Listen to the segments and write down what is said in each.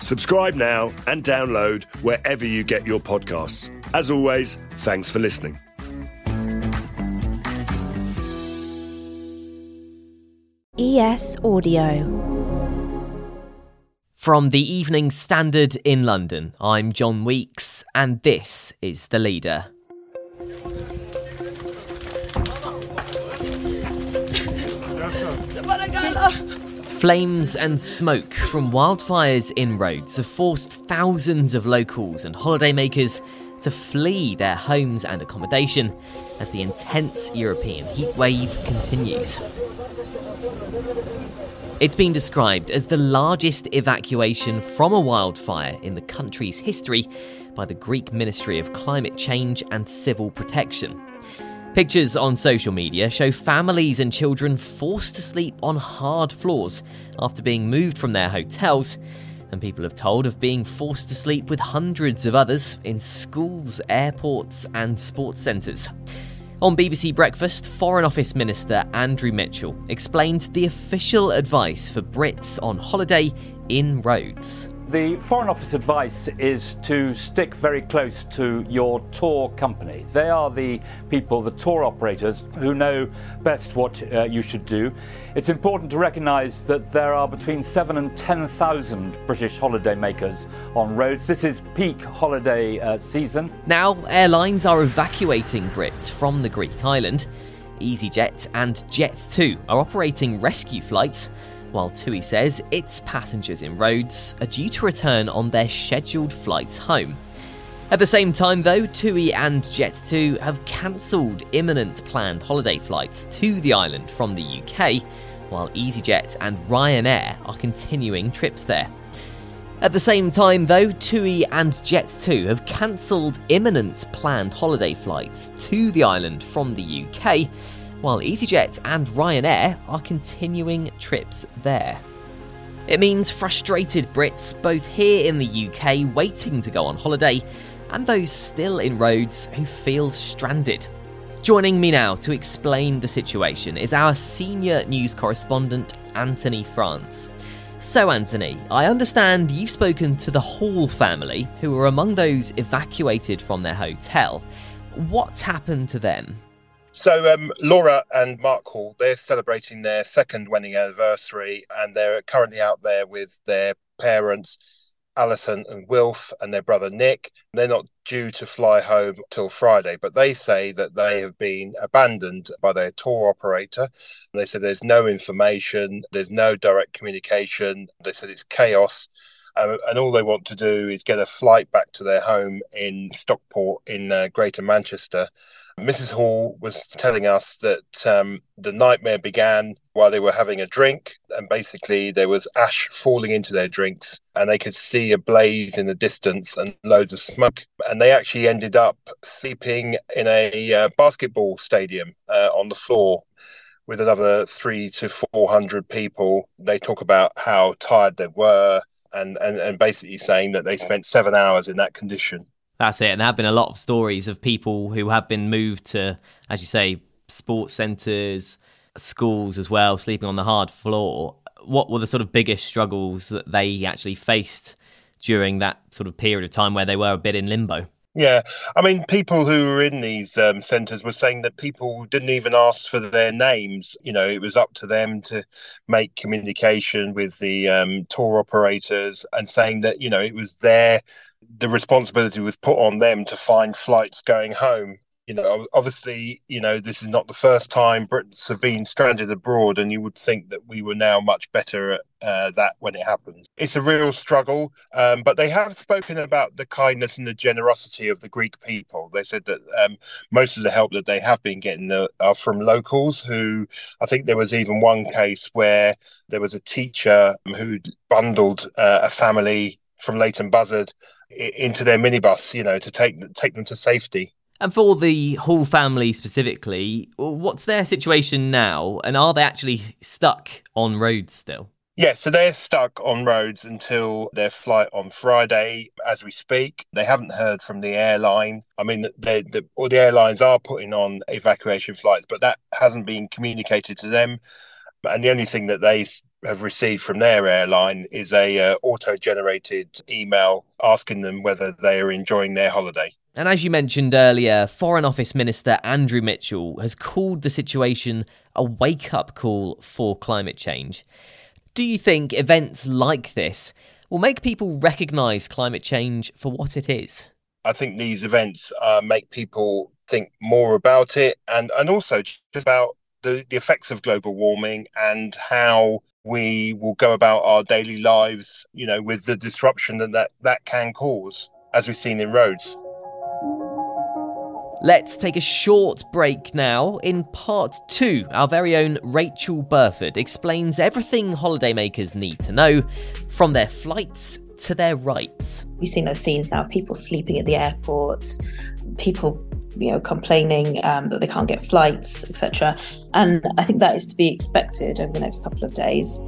Subscribe now and download wherever you get your podcasts. As always, thanks for listening. ES Audio. From the Evening Standard in London, I'm John Weeks, and this is The Leader. Flames and smoke from wildfires in Rhodes have forced thousands of locals and holidaymakers to flee their homes and accommodation as the intense European heatwave continues. It's been described as the largest evacuation from a wildfire in the country's history by the Greek Ministry of Climate Change and Civil Protection. Pictures on social media show families and children forced to sleep on hard floors after being moved from their hotels, and people have told of being forced to sleep with hundreds of others in schools, airports, and sports centres. On BBC Breakfast, Foreign Office Minister Andrew Mitchell explained the official advice for Brits on holiday in Rhodes. The Foreign Office advice is to stick very close to your tour company. They are the people, the tour operators, who know best what uh, you should do. It's important to recognise that there are between seven and 10,000 British holidaymakers on Rhodes. This is peak holiday uh, season. Now, airlines are evacuating Brits from the Greek island. EasyJet and Jet2 are operating rescue flights while TUI says its passengers in Rhodes are due to return on their scheduled flights home. At the same time, though, TUI and Jet2 have cancelled imminent planned holiday flights to the island from the UK, while EasyJet and Ryanair are continuing trips there. At the same time, though, TUI and Jet2 have cancelled imminent planned holiday flights to the island from the UK, while EasyJet and Ryanair are continuing trips there. It means frustrated Brits, both here in the UK waiting to go on holiday, and those still in Rhodes who feel stranded. Joining me now to explain the situation is our senior news correspondent, Anthony France. So, Anthony, I understand you've spoken to the Hall family, who were among those evacuated from their hotel. What's happened to them? So um, Laura and Marc Hall, they're celebrating their second wedding anniversary, and they're currently out there with their parents, Alison and Wilf, and their brother Nick. They're not due to fly home till Friday, but they say that they have been abandoned by their tour operator. They said there's no information, there's no direct communication. They said it's chaos. Um, and all they want to do is get a flight back to their home in Stockport in uh, Greater Manchester Mrs. Hall was telling us that um, the nightmare began while they were having a drink, and basically there was ash falling into their drinks, and they could see a blaze in the distance and loads of smoke. And they actually ended up sleeping in a uh, basketball stadium uh, on the floor with another three to four hundred people. They talk about how tired they were, and, and and basically saying that they spent seven hours in that condition. That's it. And there have been a lot of stories of people who have been moved to, as you say, sports centres, schools as well, sleeping on the hard floor. What were the sort of biggest struggles that they actually faced during that sort of period of time where they were a bit in limbo? Yeah, I mean, people who were in these um, centres were saying that people didn't even ask for their names. You know, it was up to them to make communication with the um, tour operators and saying that you know it was their the responsibility was put on them to find flights going home you know, obviously, you know, this is not the first time Brits have been stranded abroad, and you would think that we were now much better at uh, that when it happens. It's a real struggle, um, but they have spoken about the kindness and the generosity of the Greek people. They said that um, most of the help that they have been getting are from locals who, I think there was even one case where there was a teacher who'd bundled uh, a family from Leighton Buzzard into their minibus, you know, to take take them to safety. And for the Hall family specifically, what's their situation now? And are they actually stuck on Rhodes still? Yeah, so they're stuck on Rhodes until their flight on Friday as we speak. They haven't heard from the airline. I mean, they, the, all the airlines are putting on evacuation flights, but that hasn't been communicated to them. And the only thing that they have received from their airline is a uh, auto-generated email asking them whether they are enjoying their holiday. And as you mentioned earlier, Foreign Office Minister Andrew Mitchell has called the situation a wake up call for climate change. Do you think events like this will make people recognise climate change for what it is? I think these events uh, make people think more about it and, and also just about the, the effects of global warming and how we will go about our daily lives, you know, with the disruption that that, that can cause, as we've seen in Rhodes. Let's take a short break now. In part two, our very own Rachael Burford explains everything holidaymakers need to know from their flights to their rights. We've seen those scenes now people sleeping at the airport, people you know complaining um, that they can't get flights etc and i think that is to be expected over the next couple of days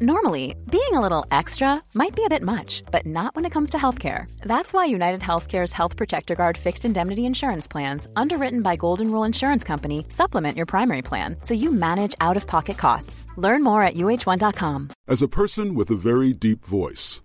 Normally, being a little extra might be a bit much, but not when it comes to healthcare. That's why United Healthcare's Health Protector Guard fixed indemnity insurance plans, underwritten by Golden Rule Insurance Company, supplement your primary plan so you manage out of pocket costs. Learn more at uh1.com. As a person with a very deep voice,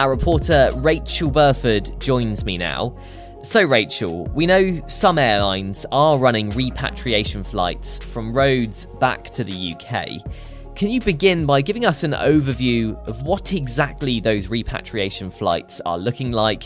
Our reporter Rachael Burford joins me now. So, Rachael, we know some airlines are running repatriation flights from Rhodes back to the UK. Can you begin by giving us an overview of what exactly those repatriation flights are looking like,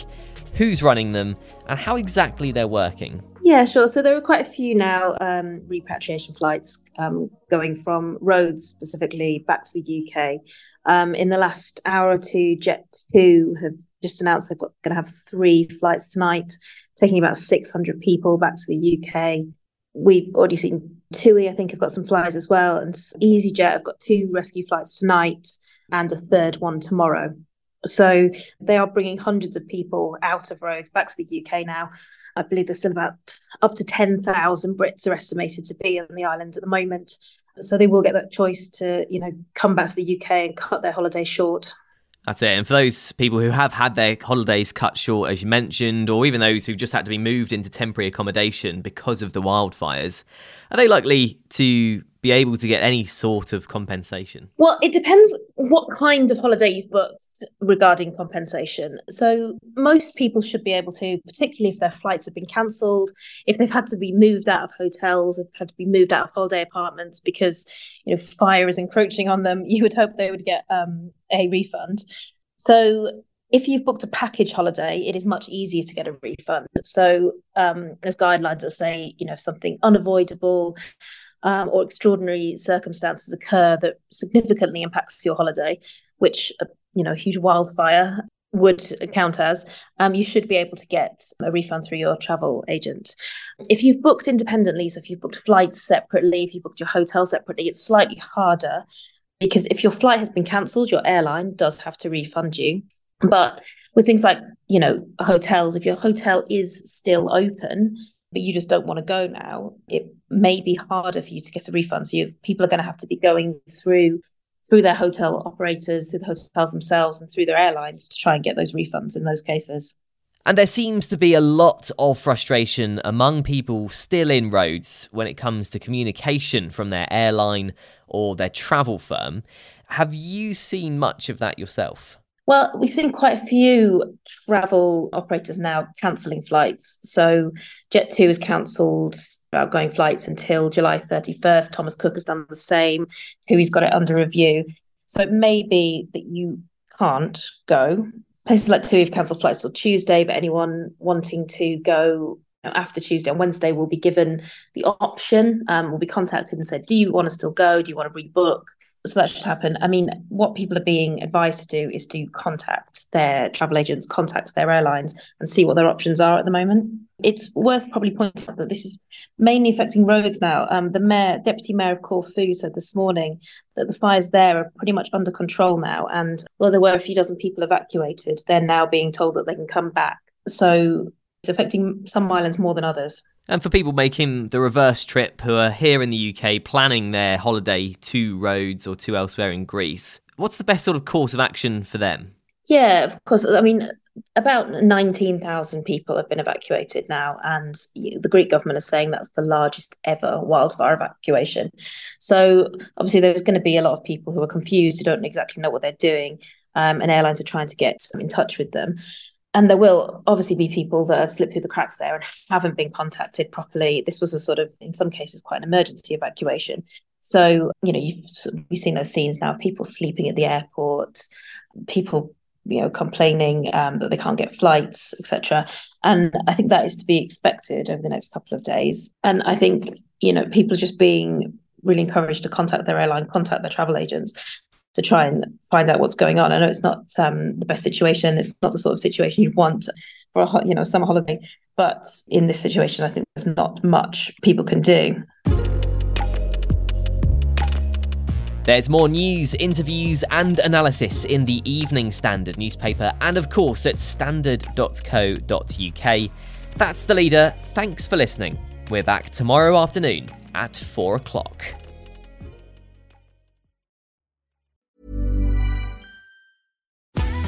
who's running them, and how exactly they're working? Yeah, sure. So there are quite a few now um, repatriation flights um, going from Rhodes specifically back to the UK. Um, in the last hour or two, Jet2 have just announced they're going to have three flights tonight, taking about 600 people back to the UK. We've already seen TUI, I think, have got some flights as well, and EasyJet have got two rescue flights tonight and a third one tomorrow. So they are bringing hundreds of people out of Rhodes back to the UK now. I believe there's still about up to 10,000 Brits are estimated to be on the island at the moment. So they will get that choice to, you know, come back to the UK and cut their holiday short. That's it. And for those people who have had their holidays cut short, as you mentioned, or even those who've just had to be moved into temporary accommodation because of the wildfires, are they likely to be able to get any sort of compensation? Well, it depends what kind of holiday you've booked regarding compensation. So, most people should be able to, particularly if their flights have been cancelled, if they've had to be moved out of hotels, if had to be moved out of holiday apartments because you know fire is encroaching on them, you would hope they would get um, a refund. So, if you've booked a package holiday, it is much easier to get a refund. So, um, guidelines that say, you know, something unavoidable um, or extraordinary circumstances occur that significantly impacts your holiday, which uh, you know, a huge wildfire would count as, um, you should be able to get a refund through your travel agent. If you've booked independently, so if you've booked flights separately, if you booked your hotel separately, it's slightly harder because if your flight has been cancelled, your airline does have to refund you. But with things like, you know, hotels, if your hotel is still open, but you just don't want to go now, it may be harder for you to get a refund. So you, people are going to have to be going through through their hotel operators, through the hotels themselves, and through their airlines to try and get those refunds in those cases. And there seems to be a lot of frustration among people still in Rhodes when it comes to communication from their airline or their travel firm. Have you seen much of that yourself? Well, we've seen quite a few travel operators now cancelling flights. So Jet2 has cancelled outgoing flights until July 31st. Thomas Cook has done the same. TUI's got it under review. So it may be that you can't go. Places like TUI have cancelled flights till Tuesday, but anyone wanting to go after Tuesday and Wednesday will be given the option, um, will be contacted and said, Do you want to still go? Do you want to rebook? So that should happen. I mean, what people are being advised to do is to contact their travel agents, contact their airlines, and see what their options are at the moment. It's worth probably pointing out that this is mainly affecting Rhodes now. Um, the mayor, deputy mayor of Corfu, said this morning that the fires there are pretty much under control now, and while there were a few dozen people evacuated, they're now being told that they can come back. So it's affecting some islands more than others. And for people making the reverse trip who are here in the UK planning their holiday to Rhodes or to elsewhere in Greece, what's the best sort of course of action for them? Yeah, of course. I mean, about 19,000 people have been evacuated now, and the Greek government is saying that's the largest ever wildfire evacuation. So, obviously, there's going to be a lot of people who are confused, who don't exactly know what they're doing, um, and airlines are trying to get in touch with them and there will obviously be people that have slipped through the cracks there and haven't been contacted properly. This was a sort of, in some cases, quite an emergency evacuation. So, you know, you've we've seen those scenes now: of people sleeping at the airport, people, you know, complaining um, that they can't get flights, etc. And I think that is to be expected over the next couple of days. And I think, you know, people are just being really encouraged to contact their airline, contact their travel agents, to try and find out what's going on. I know it's not um, the best situation. It's not the sort of situation you want for a you know summer holiday, but in this situation, I think there's not much people can do. There's more news, interviews, and analysis in the Evening Standard newspaper, and of course at standard.co.uk. That's the leader. Thanks for listening. We're back tomorrow afternoon at 4 o'clock.